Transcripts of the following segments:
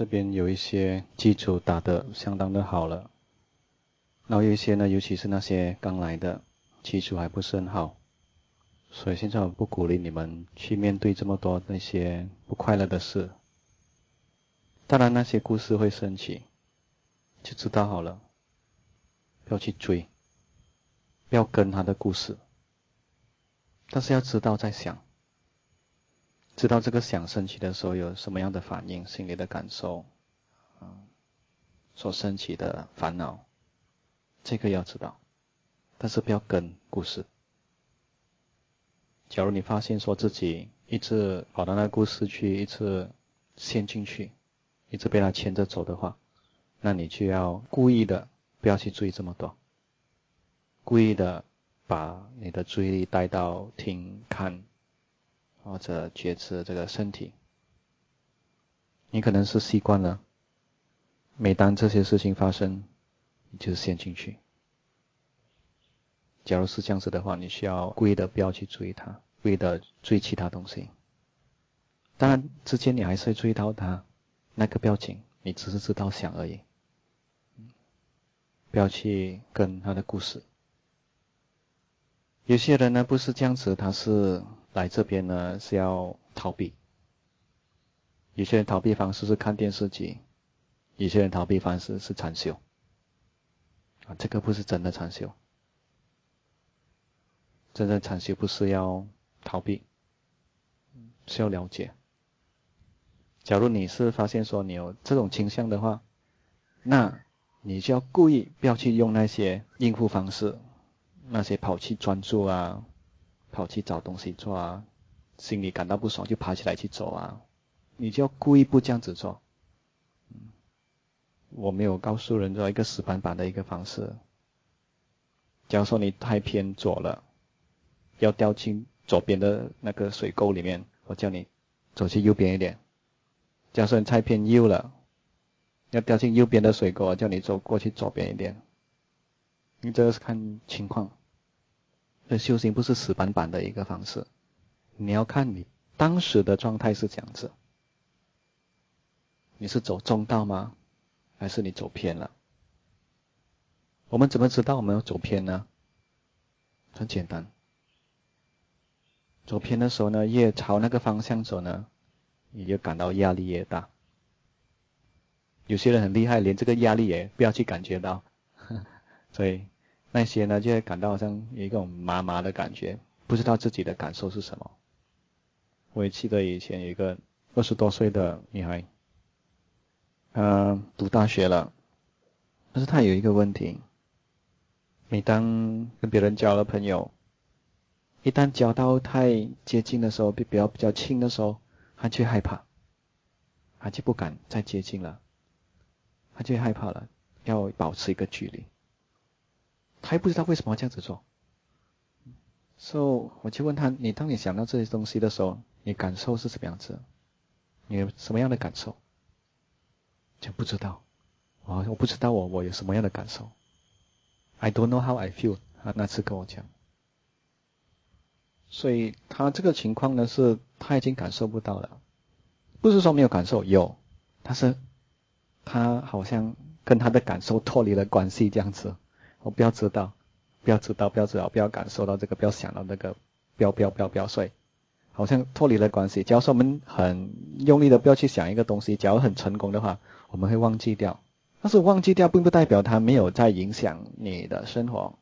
这边有一些基础打得相当的好了，然后有一些呢，尤其是那些刚来的，基础还不是很好，所以现在我不鼓励你们去面对这么多那些不快乐的事。当然那些故事会升起，就知道好了，不要去追，不要跟他的故事，但是要知道在想。知道这个想升起的时候有什么样的反应，心里的感受，嗯，所升起的烦恼，这个要知道，但是不要跟故事。假如你发现说自己一直跑到那个故事去，一直陷进去，一直被他牵着走的话，那你就要故意的不要去注意这么多，故意的把你的注意力带到听看。或者觉知这个身体，你可能是习惯了。每当这些事情发生，你就陷进去。假如是这样子的话，你需要故意的不要去注意它，故意的注意其他东西。当然，之间你还是注意到它，那个表情，你只是知道想而已。不要去跟他的故事。有些人呢不是这样子，他是。来这边呢是要逃避，有些人逃避方式是看电视机，有些人逃避方式是禅修，啊，这个不是真的禅修，真正禅修不是要逃避，是要了解。假如你是发现说你有这种倾向的话，那你就要故意不要去用那些应付方式，那些跑去专注啊。跑去找东西做啊，心里感到不爽就爬起来去走啊，你就要故意不这样子做。我没有告诉人做一个死板板的一个方式。假如说你太偏左了，要掉进左边的那个水沟里面，我叫你走去右边一点。假如说你太偏右了，要掉进右边的水沟，我叫你走过去左边一点。你这个是看情况。这修行不是死板板的一个方式，你要看你当时的状态是这样子。你是走中道吗？还是你走偏了？我们怎么知道我们要走偏呢？很简单，走偏的时候呢，越朝那个方向走呢，你就感到压力越大。有些人很厉害，连这个压力也不要去感觉到，所以。那些呢，就会感到好像有一种麻麻的感觉，不知道自己的感受是什么。我也记得以前有一个二十多岁的女孩，嗯，读大学了，但是她有一个问题，每当跟别人交了朋友，一旦交到太接近的时候，比比较比较亲的时候，她就害怕，她就不敢再接近了，她就害怕了，要保持一个距离。他也不知道为什么要这样子做，所以我就问他：你当你想到这些东西的时候，你感受是什么样子？你有什么样的感受？就不知道，我我不知道我我有什么样的感受。I don't know how I feel。他那次跟我讲，所以他这个情况呢是他已经感受不到了，不是说没有感受，有，但是他好像跟他的感受脱离了关系这样子。我不要知道，不要知道，不要知道，不要感受到这个，不要想到那个，不要不要不要不要睡，好像脱离了关系。假如说我们很用力的不要去想一个东西，假如很成功的话，我们会忘记掉。但是忘记掉并不代表它没有在影响你的生活，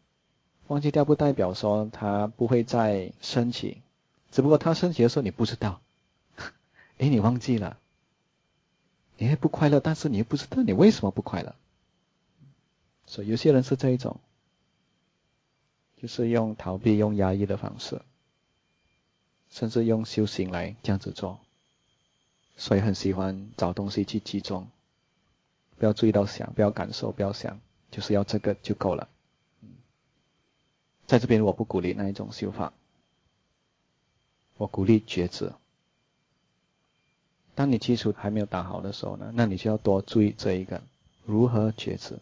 忘记掉不代表说它不会再升起，只不过它升起的时候你不知道，哎，你忘记了，你会不快乐，但是你又不知道你为什么不快乐。所以有些人是这一种，就是用逃避、用压抑的方式，甚至用修行来这样子做，所以很喜欢找东西去集中，不要注意到想，不要感受，不要想，就是要这个就够了。在这边我不鼓励那一种修法，我鼓励觉知。当你基础还没有打好的时候呢，那你就要多注意这一个如何觉知。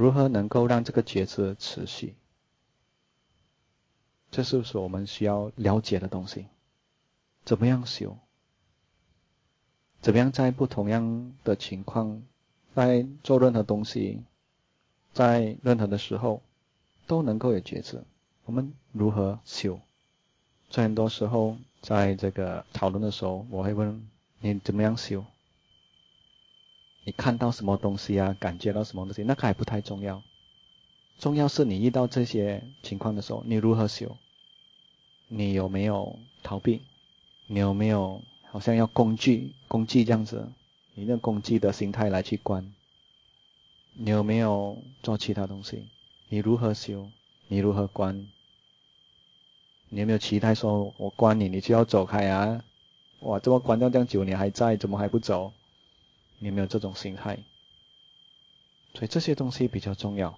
如何能够让这个觉知持续？这是不是我们需要了解的东西？怎么样修？怎么样在不同样的情况，在做任何东西，在任何的时候，都能够有觉知。我们如何修？所以很多时候在这个讨论的时候，我会问你怎么样修？你看到什么东西啊？感觉到什么东西？那个还不太重要，重要是你遇到这些情况的时候，你如何修？你有没有逃避？你有没有好像要工具、工具这样子？你用工具的心态来去关？你有没有做其他东西？你如何修？你如何关？你有没有期待说，我关你，你就要走开啊？哇，这么关掉这样久，你还在，怎么还不走？你有没有这种心态？所以这些东西比较重要。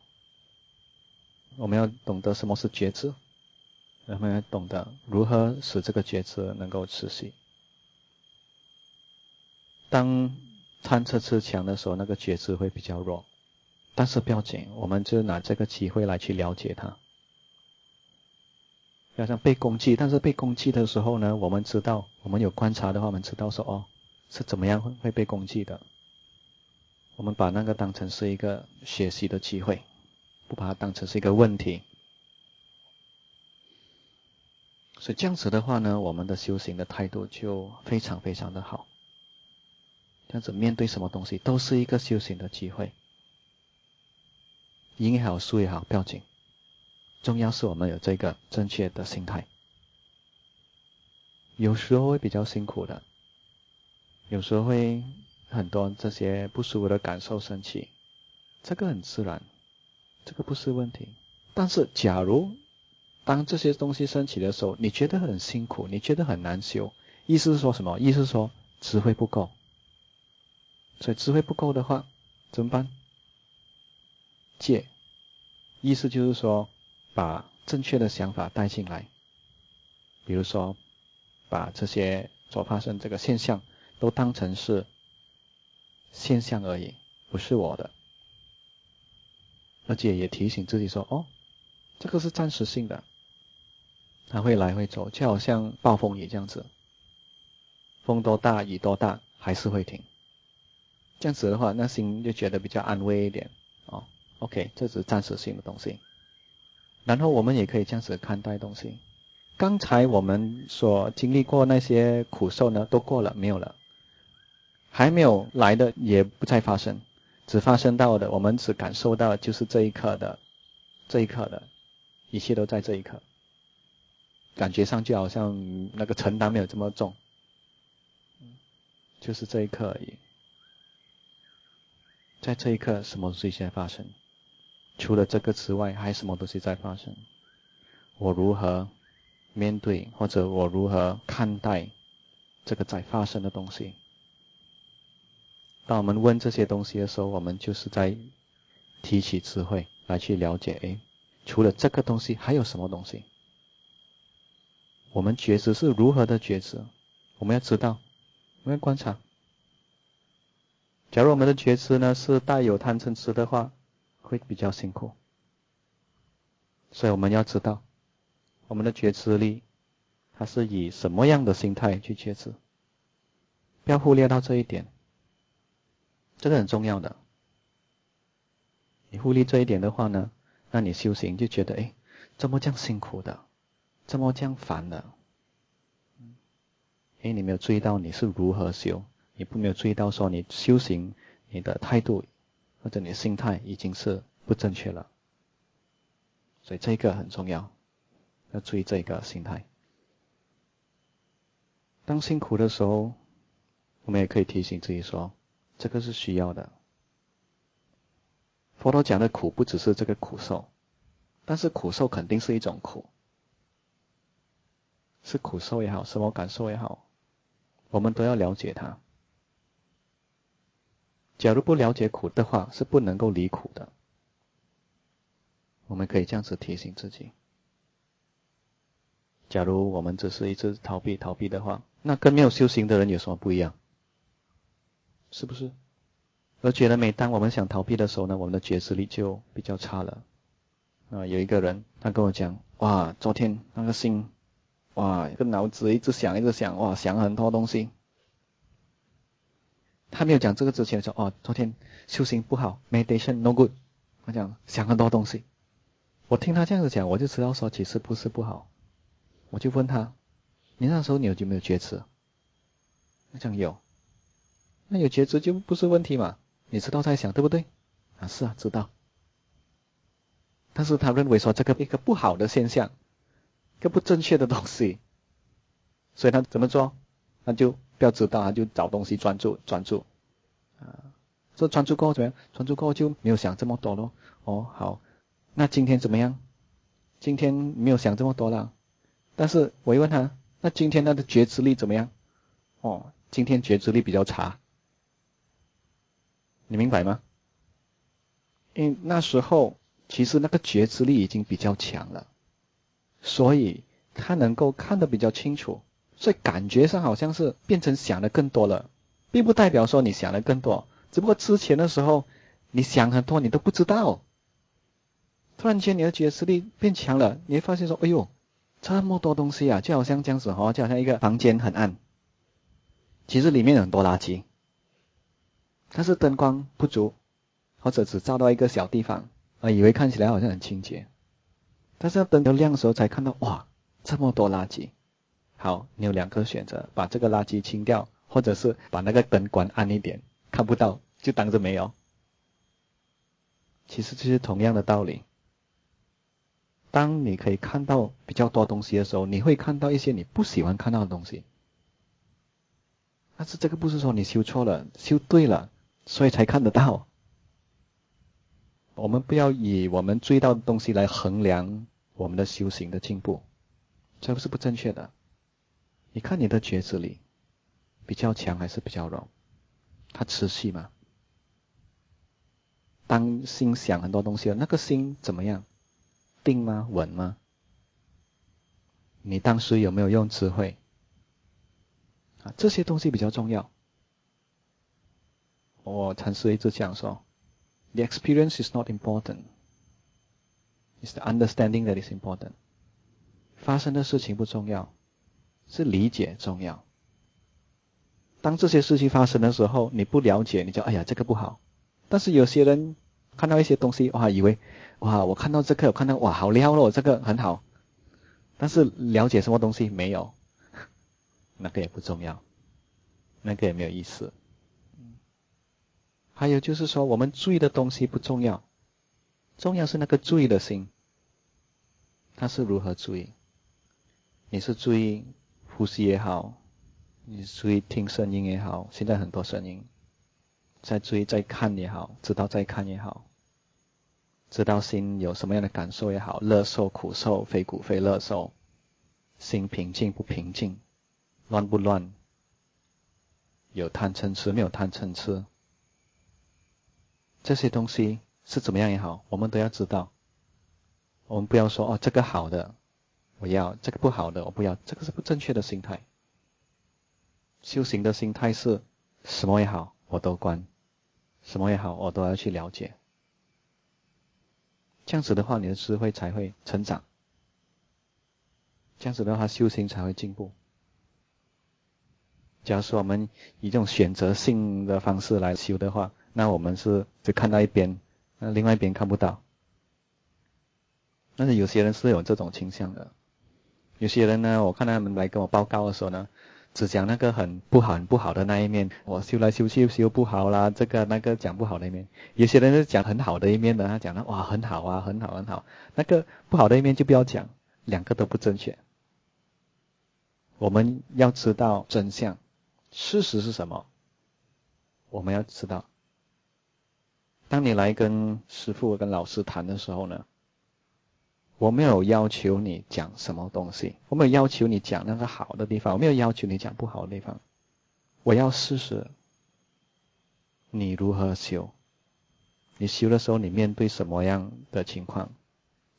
我们要懂得什么是觉知，我们要懂得如何使这个觉知能够持续。当参测吃强的时候，那个觉知会比较弱，但是不要紧，我们就拿这个机会来去了解它。要像被攻击，但是被攻击的时候呢，我们知道，我们有观察的话，我们知道说哦，是怎么样会会被攻击的。我们把那个当成是一个学习的机会，不把它当成是一个问题。所以这样子的话呢，我们的修行的态度就非常非常的好。这样子面对什么东西都是一个修行的机会，赢也好，输也好，不要紧，重要是我们有这个正确的心态。有时候会比较辛苦的，有时候会。很多这些不舒服的感受升起，这个很自然，这个不是问题。但是，假如当这些东西升起的时候，你觉得很辛苦，你觉得很难修，意思是说什么？意思是说智慧不够。所以智慧不够的话，怎么办？戒，意思就是说把正确的想法带进来，比如说把这些所发生这个现象都当成是。现象而已，不是我的。而且也提醒自己说：“哦，这个是暂时性的，它会来会走，就好像暴风雨这样子，风多大雨多大还是会停。这样子的话，那心就觉得比较安慰一点哦。OK，这只是暂时性的东西。然后我们也可以这样子看待东西。刚才我们所经历过那些苦受呢，都过了，没有了。”还没有来的也不再发生，只发生到的，我们只感受到就是这一刻的，这一刻的，一切都在这一刻，感觉上就好像那个承担没有这么重，就是这一刻而已，在这一刻什么东西在发生？除了这个之外，还什么东西在发生？我如何面对，或者我如何看待这个在发生的东西？当我们问这些东西的时候，我们就是在提起智慧来去了解。哎，除了这个东西，还有什么东西？我们觉知是如何的觉知？我们要知道，我们要观察。假如我们的觉知呢是带有贪嗔痴的话，会比较辛苦。所以我们要知道，我们的觉知力，它是以什么样的心态去觉知？不要忽略到这一点。这个很重要的，你忽略这一点的话呢，那你修行就觉得哎，怎么这样辛苦的，这么这样烦的，哎，你没有注意到你是如何修，你不没有注意到说你修行你的态度或者你的心态已经是不正确了，所以这个很重要，要注意这个心态。当辛苦的时候，我们也可以提醒自己说。这个是需要的。佛陀讲的苦不只是这个苦受，但是苦受肯定是一种苦，是苦受也好，什么感受也好，我们都要了解它。假如不了解苦的话，是不能够离苦的。我们可以这样子提醒自己：假如我们只是一直逃避逃避的话，那跟没有修行的人有什么不一样？是不是？而觉得每当我们想逃避的时候呢，我们的觉知力就比较差了。啊，有一个人他跟我讲，哇，昨天那个心，哇，一个脑子一直想一直想，哇，想很多东西。他没有讲这个之前说哦，昨天修行不好，meditation no good，他讲想很多东西。我听他这样子讲，我就知道说其实不是不好。我就问他，你那时候你有没有觉知？他讲有，那有觉知就不是问题嘛？你知道在想对不对？啊是啊，知道。但是他认为说这个一个不好的现象，一个不正确的东西，所以他怎么做？他就不要知道，他就找东西专注专注。啊，这专注过后怎么样？专注过后就没有想这么多咯。哦，好，那今天怎么样？今天没有想这么多了。但是我一问他，那今天他的觉知力怎么样？哦，今天觉知力比较差。你明白吗？因为那时候。其实那个觉知力已经比较强了，所以他能够看得比较清楚，所以感觉上好像是变成想的更多了，并不代表说你想的更多，只不过之前的时候你想很多你都不知道，突然间你的觉知力变强了，你会发现说，哎呦，这么多东西啊，就好像这样子哈，就好像一个房间很暗，其实里面很多垃圾，但是灯光不足，或者只照到一个小地方。啊，以为看起来好像很清洁，但是灯都亮的时候才看到，哇，这么多垃圾。好，你有两个选择，把这个垃圾清掉，或者是把那个灯关暗一点，看不到就当着没有。其实这是同样的道理。当你可以看到比较多东西的时候，你会看到一些你不喜欢看到的东西。但是这个不是说你修错了，修对了，所以才看得到。我们不要以我们追到的东西来衡量我们的修行的进步，这不是不正确的。你看你的觉知力比较强还是比较弱？它持续吗？当心想很多东西了，那个心怎么样？定吗？稳吗？你当时有没有用智慧？啊，这些东西比较重要。我尝试一直讲说。The experience is not important. It's the understanding that is important. 发生的事情不重要，是理解重要。当这些事情发生的时候，你不了解，你就哎呀这个不好。但是有些人看到一些东西，哇，以为哇我看到这个，我看到哇好撩了，这个很好。但是了解什么东西没有，那个也不重要，那个也没有意思。还有就是说，我们注意的东西不重要，重要是那个注意的心，他是如何注意？你是注意呼吸也好，你注意听声音也好，现在很多声音，在注意在看也好，知道在看也好，知道心有什么样的感受也好，乐受苦受，非苦非乐受，心平静不平静，乱不乱，有贪嗔痴没有贪嗔痴。这些东西是怎么样也好，我们都要知道。我们不要说哦，这个好的我要，这个不好的我不要，这个是不正确的心态。修行的心态是什么也好，我都关；什么也好，我都要去了解。这样子的话，你的智慧才会成长。这样子的话，修行才会进步。假如说我们以这种选择性的方式来修的话，那我们是只看到一边，那另外一边看不到。但是有些人是有这种倾向的，有些人呢，我看他们来跟我报告的时候呢，只讲那个很不好、很不好的那一面，我修来修去修不好啦，这个那个讲不好的一面。有些人是讲很好的一面的，他讲的哇很好啊，很好很好。那个不好的一面就不要讲，两个都不正确。我们要知道真相，事实是什么？我们要知道。当你来跟师傅、跟老师谈的时候呢，我没有要求你讲什么东西，我没有要求你讲那个好的地方，我没有要求你讲不好的地方。我要试试你如何修，你修的时候你面对什么样的情况，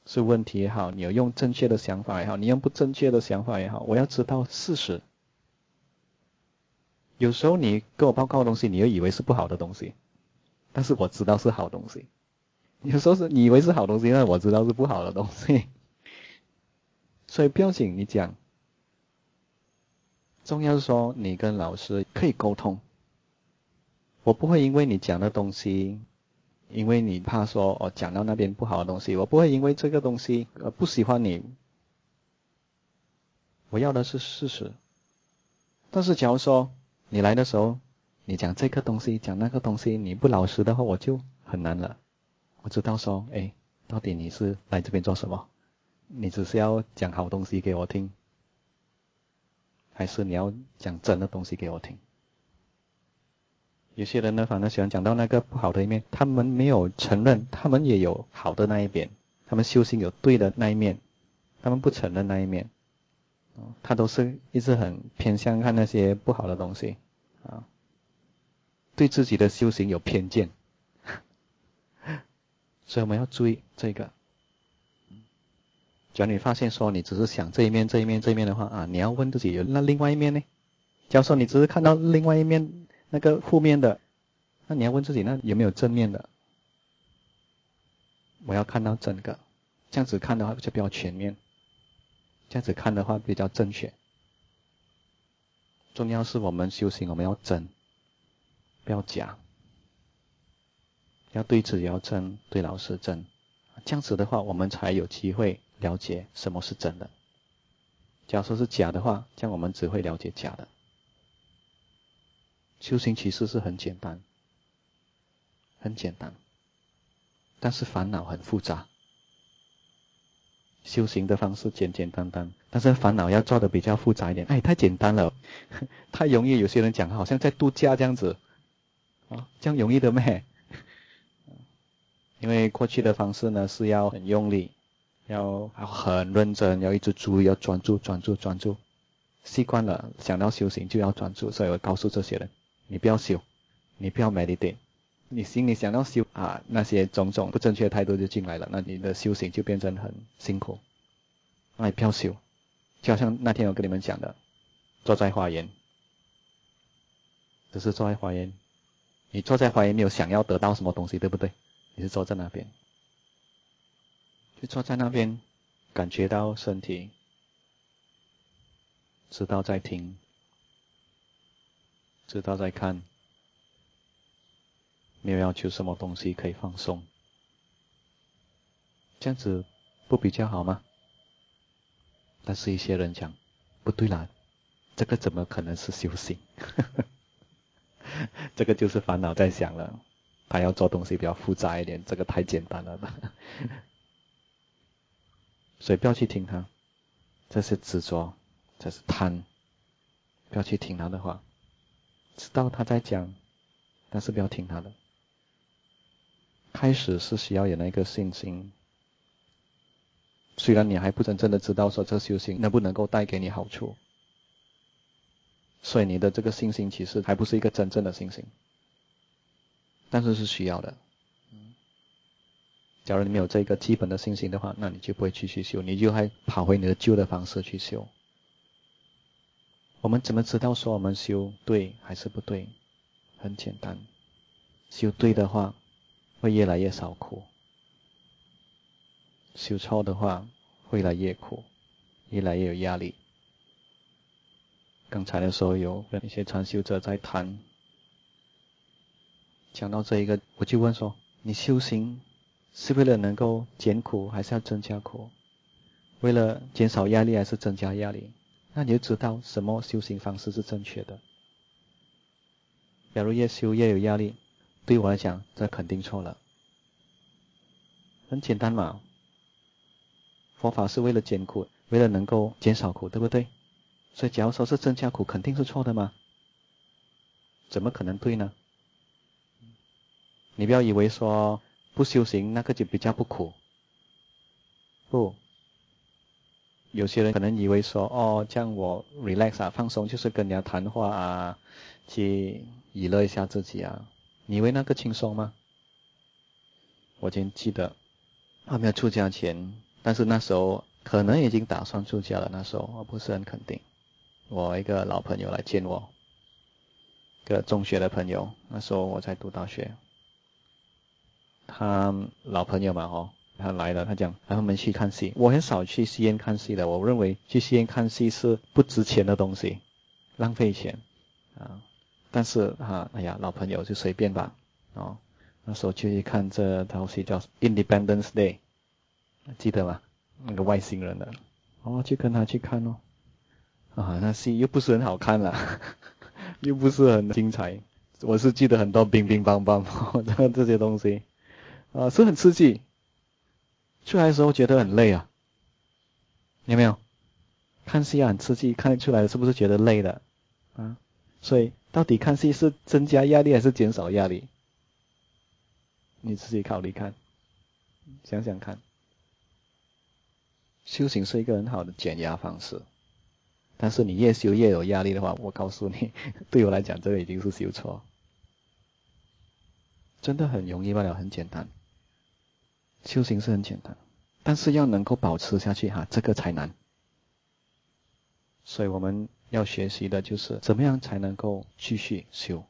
是问题也好，你有用正确的想法也好，你用不正确的想法也好，我要知道事实。有时候你跟我报告的东西，你又以为是不好的东西。但是我知道是好东西，有时候是你以为是好东西，但我知道是不好的东西，所以不要紧，你讲，重要是说你跟老师可以沟通，我不会因为你讲的东西，因为你怕说哦讲到那边不好的东西，我不会因为这个东西而不喜欢你。我要的是事实。但是假如说你来的时候，你讲这个东西，讲那个东西，你不老实的话，我就很难了。我知道说，哎，到底你是来这边做什么？你只是要讲好东西给我听，还是你要讲真的东西给我听？有些人呢，反正喜欢讲到那个不好的一面，他们没有承认，他们也有好的那一边，他们修行有对的那一面，他们不承认那一面，哦他都是一直很偏向看那些不好的东西，啊，对自己的修行有偏见，所以我们要注意这个。只要你发现说你只是想这一面、这一面、这一面的话啊，你要问自己有那另外一面呢？假如说你只是看到另外一面那个负面的，那你要问自己那有没有正面的？我要看到整个，这样子看的话就比较全面，这样子看的话比较正确。重要是我们修行，我们要真，不要假，要对自己要真，对老师真，这样子的话我们才有机会。了解什么是真的。假如说是假的话，这样我们只会了解假的。修行其实是很简单，很简单，但是烦恼很复杂。修行的方式简简单单，但是烦恼要做的比较复杂一点。哎，太简单了，太容易。有些人讲好像在度假这样子，啊，这样容易的咩？因为过去的方式呢是要很用力。要很认真，要一直注意，要专注，专注，专注。习惯了，想到修行就要专注，所以我告诉这些人：你不要修，你不要 meditate，你心里想到修啊，那些种种不正确的态度就进来了，那你的修行就变成很辛苦。那你不要修，就好像那天我跟你们讲的，坐在花园，只是坐在花园，你坐在花园没有想要得到什么东西，对不对？你是坐在那边。就坐在那边，感觉到身体，知道在听，知道在看，没有要求什么东西可以放松，这样子不比较好吗？但是一些人讲不对啦，这个怎么可能是修行？这个就是烦恼在想了，他要做东西比较复杂一点，这个太简单了吧？所以不要去听他，这是执着，这是贪。不要去听他的话，知道他在讲，但是不要听他的。开始是需要有那个信心，虽然你还不真正的知道说这修行能不能够带给你好处，所以你的这个信心其实还不是一个真正的信心，但是是需要的。假如你没有这个基本的信心的话，那你就不会继续修，你就还跑回你的旧的方式去修。我们怎么知道说我们修对还是不对？很简单，修对的话会越来越少苦，修错的话会越来越苦，越来越有压力。刚才的时候有跟一些禅修者在谈，讲到这一个，我就问说：你修行？是为了能够减苦，还是要增加苦？为了减少压力，还是增加压力？那你就知道什么修行方式是正确的。假如越修越有压力，对我来讲，这肯定错了。很简单嘛，佛法是为了减苦，为了能够减少苦，对不对？所以，假如说是增加苦，肯定是错的嘛？怎么可能对呢？你不要以为说。不修行，那个就比较不苦。不，有些人可能以为说，哦，这样我 relax 啊，放松就是跟人家谈话啊，去娱乐一下自己啊。你以为那个轻松吗？我今记得，还没有出家前，但是那时候可能已经打算出家了。那时候我不是很肯定。我一个老朋友来见我，个中学的朋友，那时候我在读大学。他老朋友嘛，哦，他来了，他讲，让我们去看戏。我很少去戏院看戏的，我认为去戏院看戏是不值钱的东西，浪费钱，啊，但是哈，哎呀，老朋友就随便吧，哦，那时候就去看这套戏叫《Independence Day》，记得吗？那个外星人的，哦，就跟他去看哦，啊，那戏又不是很好看了，又不是很精彩，我是记得很多乒乒乓乓这 这些东西，啊，是很刺激，出来的时候觉得很累啊，有没有？看戏很刺激，看出来是不是觉得累的？啊，所以到底看戏是增加压力还是减少压力？你自己考虑看，想想看。修行是一个很好的减压方式，但是你越修越有压力的话，我告诉你，对我来讲，这个已经是修错。真的很容易罢了，很简单。修行是很简单，但是要能够保持下去哈，这个才难。所以我们要学习的就是怎么样才能够继续修，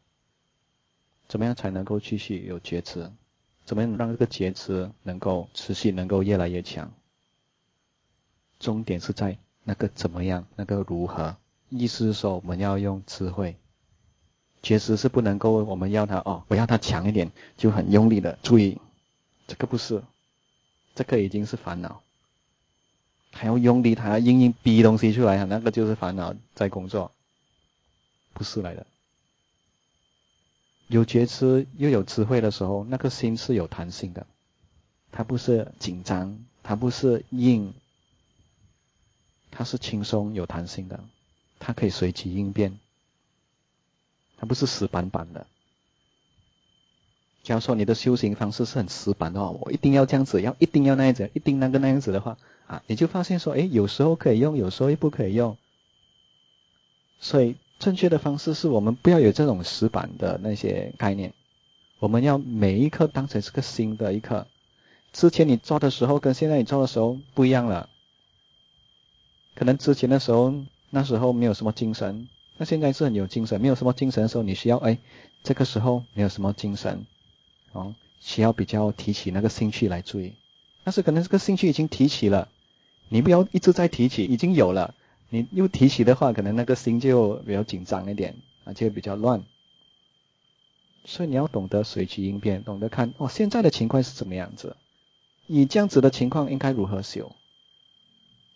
怎么样才能够继续有觉知，怎么样让这个觉知能够持续，能够越来越强。重点是在那个怎么样，那个如何。意思是说我们要用智慧，觉知是不能够我们要它哦，我要它强一点，就很用力的注意，这个不是，这个已经是烦恼。还要用力，还要硬硬逼东西出来，那个就是烦恼在工作，不是来的。有觉知又有智慧的时候，那个心是有弹性的，它不是紧张，它不是硬，它是轻松有弹性的，它可以随机应变，它不是死板板的。假如说你的修行方式是很死板的话，我一定要这样子，要一定要那样子，一定那个那样子的话。啊，你就发现说，哎，有时候可以用，有时候又不可以用。所以正确的方式是我们不要有这种死板的那些概念，我们要每一刻当成是个新的一刻。之前你做的时候跟现在你做的时候不一样了。可能之前的时候那时候没有什么精神，那现在是很有精神。没有什么精神的时候，你需要哎，这个时候没有什么精神，哦，需要比较提起那个兴趣来注意。但是可能这个兴趣已经提起了。你不要一直在提起，已经有了，你又提起的话，可能那个心就比较紧张一点，啊，就比较乱。所以你要懂得随机应变，懂得看哦，现在的情况是怎么样子，以这样子的情况应该如何修，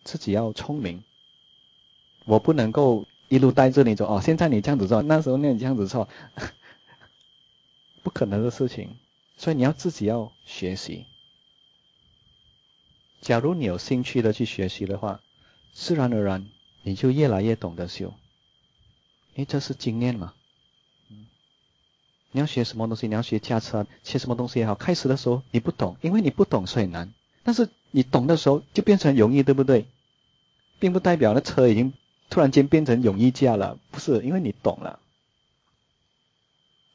自己要聪明。我不能够一路带着你走，哦，现在你这样子做，那时候你这样子做，不可能的事情。所以你要自己要学习。假如你有兴趣的去学习的话，自然而然你就越来越懂得修，因为这是经验嘛。你要学什么东西，你要学驾车，学什么东西也好，开始的时候你不懂，因为你不懂所以难。但是你懂的时候就变成容易，对不对？并不代表那车已经突然间变成容易驾了，不是，因为你懂了。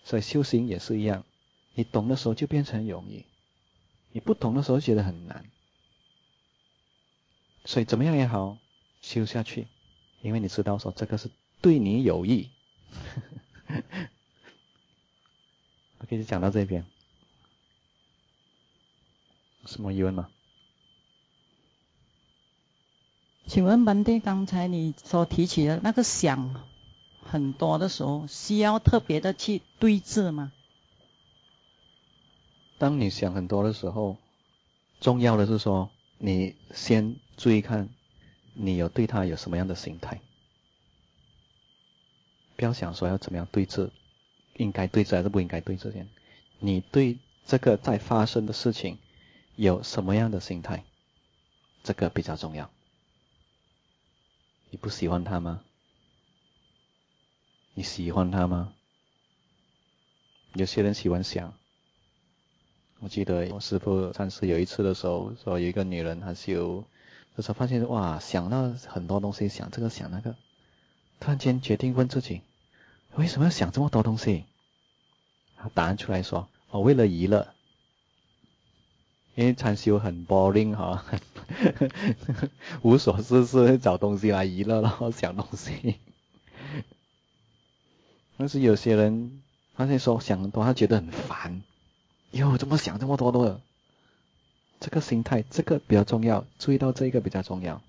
所以修行也是一样，你懂的时候就变成容易，你不懂的时候觉得很难。所以怎么样也好，修下去，因为你知道说这个是对你有益。OK，就讲到这边，什么疑问吗？请问班弟，刚才你所提起的那个想很多的时候，需要特别的去对峙吗？当你想很多的时候，重要的是说你先。注意看，你有对他有什么样的心态？不要想说要怎么样对峙，应该对峙还是不应该对峙？你对这个在发生的事情有什么样的心态？这个比较重要。你不喜欢他吗？你喜欢他吗？有些人喜欢想。我记得我师傅上次有一次的时候，说有一个女人，她修。有时候发现哇，想到很多东西，想这个想那个，突然间决定问自己，为什么要想这么多东西？她答案出来说，我为了娱乐，因为禅修很 boring 哈，无所事事找东西来娱乐，然后想东西。但是有些人发现说想很多，他觉得很烦，哟，怎么想这么多的？这个心态，这个比较重要，注意到这个比较重要。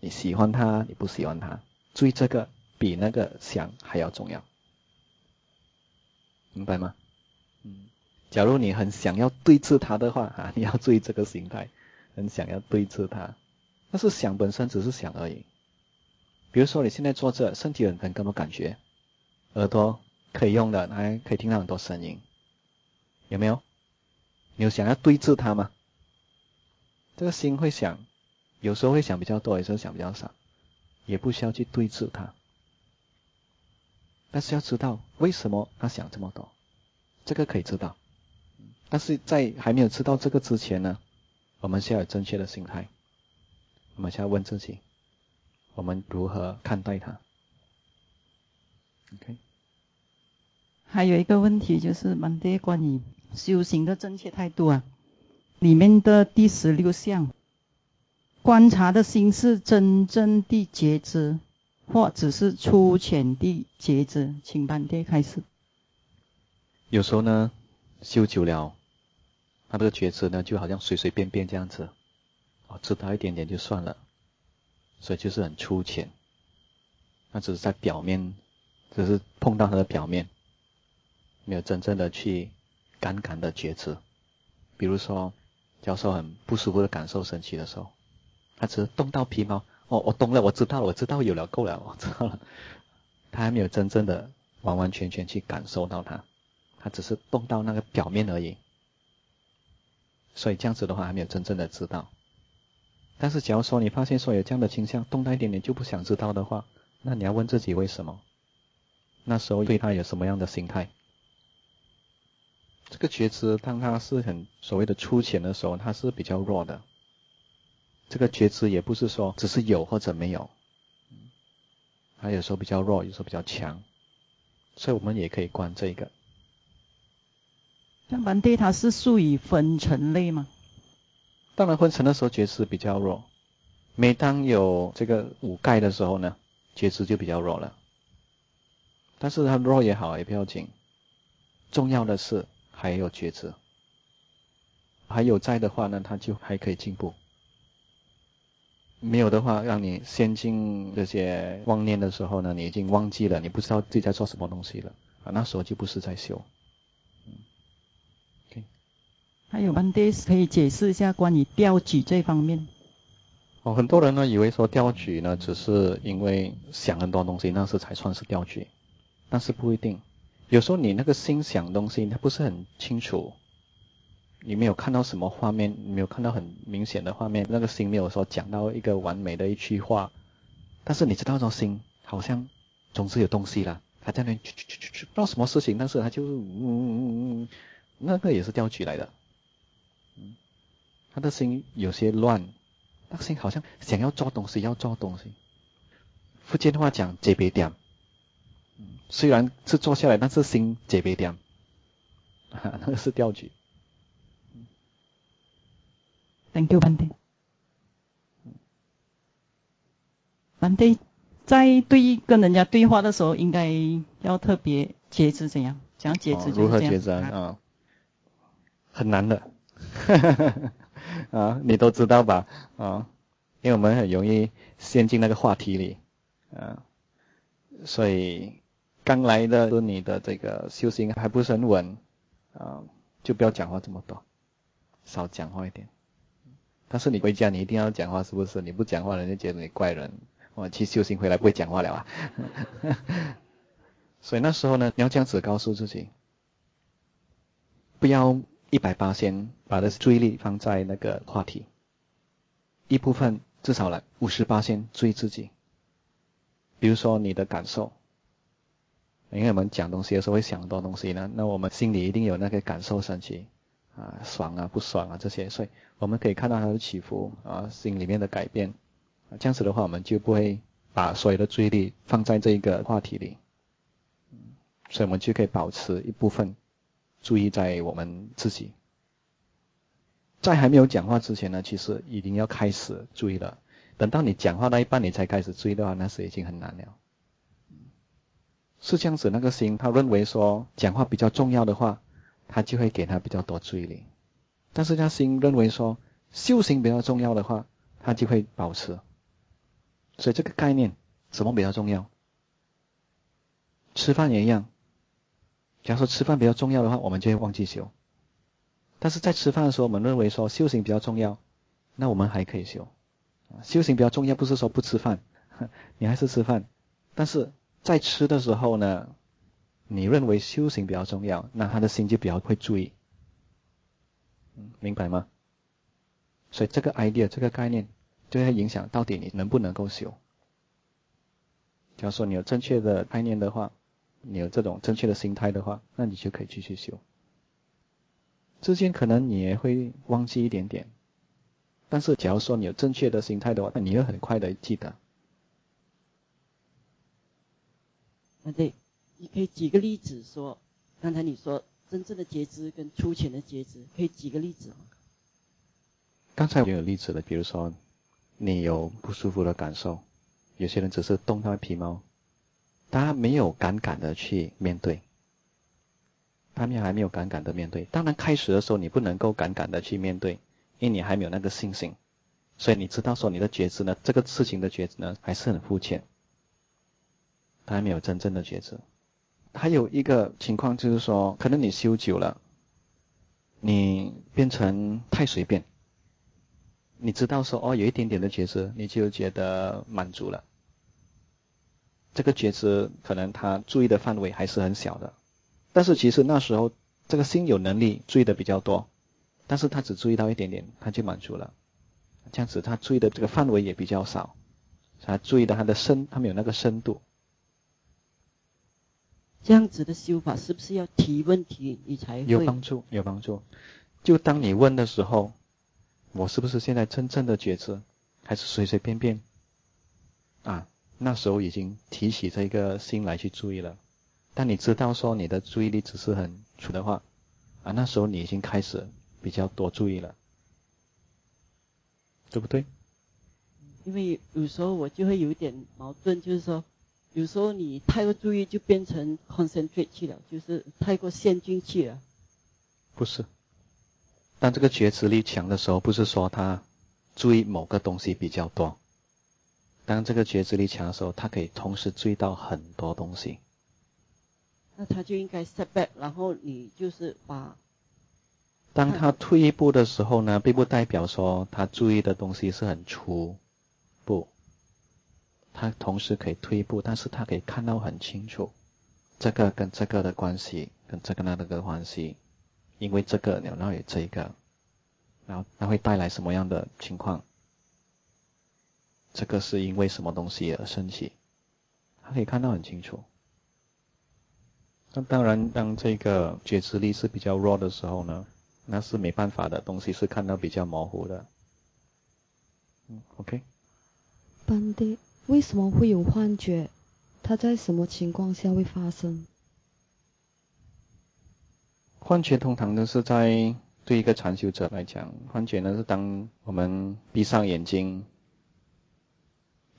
你喜欢他，你不喜欢他，注意这个比那个想还要重要。明白吗？嗯，假如你很想要对峙他的话啊，你要注意这个心态，很想要对峙他，但是想本身只是想而已。比如说你现在坐着，身体很很有感觉，耳朵可以用的，还可以听到很多声音，有没有？你有想要对峙他吗？这个心会想，有时候会想比较多，有时候想比较少，也不需要去对峙他。但是要知道为什么他想这么多，这个可以知道。但是在还没有知道这个之前呢，我们需要有正确的心态。我们需要问自己。我们如何看待它？OK。还有一个问题就是，蛮多关于修行的正确态度啊。里面的第十六项，观察的心是真正的觉知，或只是粗浅的觉知，请班爹开始。有时候呢，修久了，他这个觉知呢，就好像随随便便这样子，哦，知道一点点就算了。所以就是很粗浅，那只是在表面，只是碰到它的表面，没有真正的去感感的觉知。比如说，教授很不舒服的感受升起的时候，他只是动到皮毛，哦，我懂了，我知道了，我知道有了，够了，我知道了。他还没有真正的完完全全去感受到它，他只是动到那个表面而已。所以这样子的话，还没有真正的知道。但是，假如说你发现说有这样的倾向，动到一点点就不想知道的话，那你要问自己为什么？那时候对他有什么样的心态？这个觉知，当它是很所谓的粗浅的时候，它是比较弱的。这个觉知也不是说只是有或者没有，它有时候比较弱，有时候比较强，所以我们也可以观这个。像本地，它是属于分层类吗？当然，昏沉的时候觉知比较弱。每当有这个五盖的时候呢，觉知就比较弱了。但是它弱也好，也不要紧。重要的是还有抉择，还有在的话呢，它就还可以进步。没有的话，让你先进这些妄念的时候呢，你已经忘记了，你不知道自己在做什么东西了啊，那时候就不是在修。嗯，OK 还有 Mondays 可以解释一下关于调举这方面。哦，很多人呢以为说调举呢只是因为想很多东西，那时才算是调举，但是不一定。有时候你那个心想东西，它不是很清楚，你没有看到什么画面，你没有看到很明显的画面，那个心没有说讲到一个完美的一句话，但是你知道这心好像总是有东西了，他在那去去去去去，不知道什么事情，但是他就是嗯嗯嗯嗯，那个也是调取来的。嗯他的心有些乱，那个心好像想要做东西，要做东西。福建话讲解别点，虽然是坐下来，但是心解别点，那个是调举。Thank you, Bante。Bante 在对跟人家对话的时候，应该要特别节制，怎样？讲节制如何节制啊？很难的。啊，你都知道吧？啊，因为我们很容易陷进那个话题里，啊，所以刚来的你的这个修行还不是很稳，啊，就不要讲话这么多，少讲话一点。但是你回家你一定要讲话，是不是？你不讲话，人家觉得你怪人。我去修行回来不会讲话了啊。所以那时候呢，你要这样子告诉自己，不要。一百八先把的注意力放在那个话题，一部分至少来五十八先注意自己。比如说你的感受，因为我们讲东西的时候会想很多东西呢，那我们心里一定有那个感受升起，啊，爽啊不爽啊这些，所以我们可以看到它的起伏啊，心里面的改变，这样子的话我们就不会把所有的注意力放在这一个话题里，所以我们就可以保持一部分。注意在我们自己，在还没有讲话之前呢，其实已经要开始注意了。等到你讲话那一半，你才开始注意的话，那是已经很难了。是这样子，那个心他认为说讲话比较重要的话，他就会给他比较多注意力；但是他心认为说修行比较重要的话，他就会保持。所以这个概念，什么比较重要？吃饭也一样。假如说吃饭比较重要的话，我们就会忘记修。但是在吃饭的时候，我们认为说修行比较重要，那我们还可以修。修行比较重要，不是说不吃饭，你还是吃饭。但是在吃的时候呢，你认为修行比较重要，那他的心就比较会注意。嗯明白吗？所以这个 idea 这个概念就会影响到底你能不能够修。假如说你有正确的概念的话，你有这种正确的心态的话，那你就可以继续修。之间可能你也会忘记一点点，但是假如说你有正确的心态的话，那你会很快的记得。那，对，你可以举个例子说，刚才你说真正的觉知跟粗浅的觉知，可以举个例子吗？刚才也有例子了，比如说你有不舒服的感受，有些人只是动他的皮毛，他没有敢敢的去面对。他们还没有敢敢的面对。当然，开始的时候你不能够敢敢的去面对，因为你还没有那个信心。所以你知道说你的觉知呢，这个事情的觉知呢还是很肤浅，他还没有真正的觉知。还有一个情况就是说，可能你修久了，你变成太随便。你知道说哦，有一点点的觉知，你就觉得满足了。这个觉知可能他注意的范围还是很小的。但是其实那时候这个心有能力注意的比较多，但是他只注意到一点点，他就满足了。这样子他注意的这个范围也比较少，他注意到他的深，他没有那个深度。这样子的修法是不是要提问题你才有帮助？有帮助。就当你问的时候，我是不是现在真正的觉知，还是随随便便？啊，那时候已经提起这个心来去注意了。但你知道说你的注意力只是很粗的话，啊，那时候你已经开始比较多注意了，对不对？因为有时候我就会有一点矛盾，就是说，有时候你太过注意就变成 concentrate 去了，就是太过陷进去了。不是，当这个觉知力强的时候，不是说他注意某个东西比较多，当这个觉知力强的时候，他可以同时注意到很多东西。那他就应该 step back，然后你就是把。当他退一步的时候呢，并不代表说他注意的东西是很粗，不，他同时可以退一步，但是他可以看到很清楚，这个跟这个的关系，跟这个那个的关系，因为这个然后有这个，然后它会带来什么样的情况？这个是因为什么东西而升起？他可以看到很清楚。那当然，当这个觉知力是比较弱的时候呢，那是没办法的，东西是看到比较模糊的。嗯，OK。班迪，为什么会有幻觉？它在什么情况下会发生？幻觉通常都是在对一个禅修者来讲，幻觉呢是当我们闭上眼睛，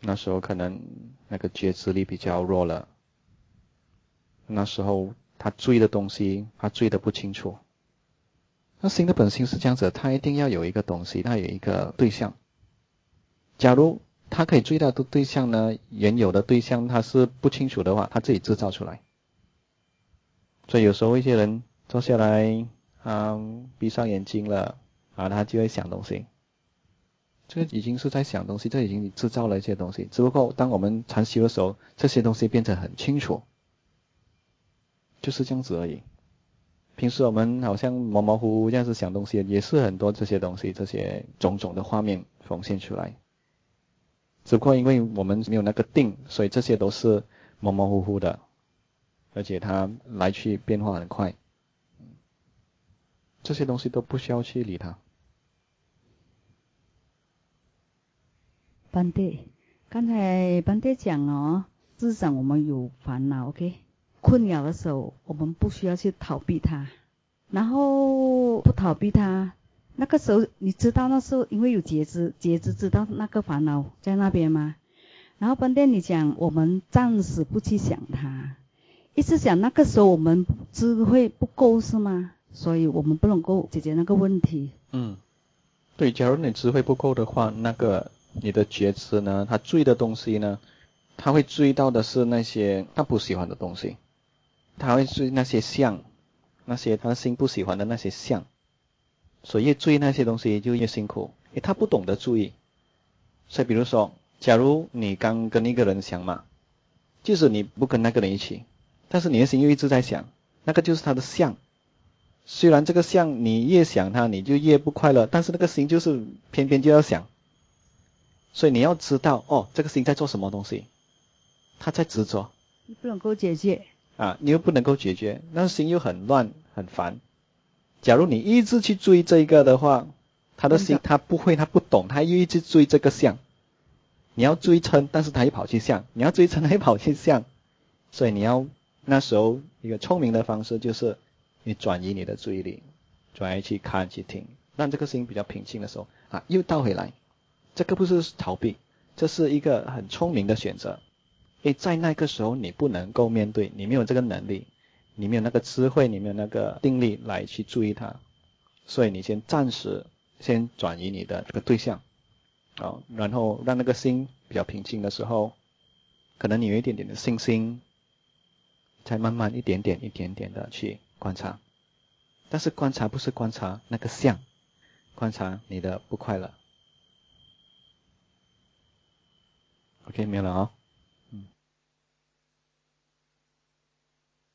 那时候可能那个觉知力比较弱了。那时候他注意的东西，他注意的不清楚。那心的本性是这样子，他一定要有一个东西，他有一个对象。假如他可以注意到的对象呢，原有的对象他是不清楚的话，他自己制造出来。所以有时候一些人坐下来，啊，闭上眼睛了，啊，他就会想东西。这已经是在想东西，这已经制造了一些东西。只不过当我们禅修的时候，这些东西变成很清楚。就是这样子而已。平时我们好像模模糊糊这样子想东西，也是很多这些东西，这些种种的画面浮现出来。只不过因为我们没有那个定，所以这些都是模模糊糊的，而且它来去变化很快。这些东西都不需要去理它。班队，刚才班队讲哦，至少我们有烦恼，OK。困扰的时候，我们不需要去逃避它，然后不逃避它。那个时候，你知道那时候因为有觉知，觉知知道那个烦恼在那边吗？然后本店你讲，我们暂时不去想它，意思想那个时候我们智慧不够是吗？所以我们不能够解决那个问题。嗯，对，假如你智慧不够的话，那个你的觉知呢，他注意的东西呢，他会注意到的是那些他不喜欢的东西。他会注意那些相，那些他心不喜欢的那些相，所以越注意那些东西就越辛苦，因为他不懂得注意。所以比如说，假如你刚跟一个人想嘛，即使你不跟那个人一起，但是你的心又一直在想，那个就是他的相。虽然这个相你越想他，你就越不快乐，但是那个心就是偏偏就要想。所以你要知道，哦，这个心在做什么东西，他在执着。你不能够解决。啊，你又不能够解决，那心又很乱很烦。假如你一直去追这个的话，他的心他不会，他不懂，他又一直追这个相。你要追称，但是他又跑去相；你要追称，他又跑去相。所以你要那时候一个聪明的方式就是，你转移你的注意力，转移去看去听，让这个心比较平静的时候啊，又倒回来。这个不是逃避，这是一个很聪明的选择。诶，在那个时候你不能够面对，你没有这个能力，你没有那个智慧，你没有那个定力来去注意它，所以你先暂时先转移你的这个对象，啊，然后让那个心比较平静的时候，可能你有一点点的信心，再慢慢一点点一点点的去观察，但是观察不是观察那个相，观察你的不快乐。OK，没有了啊。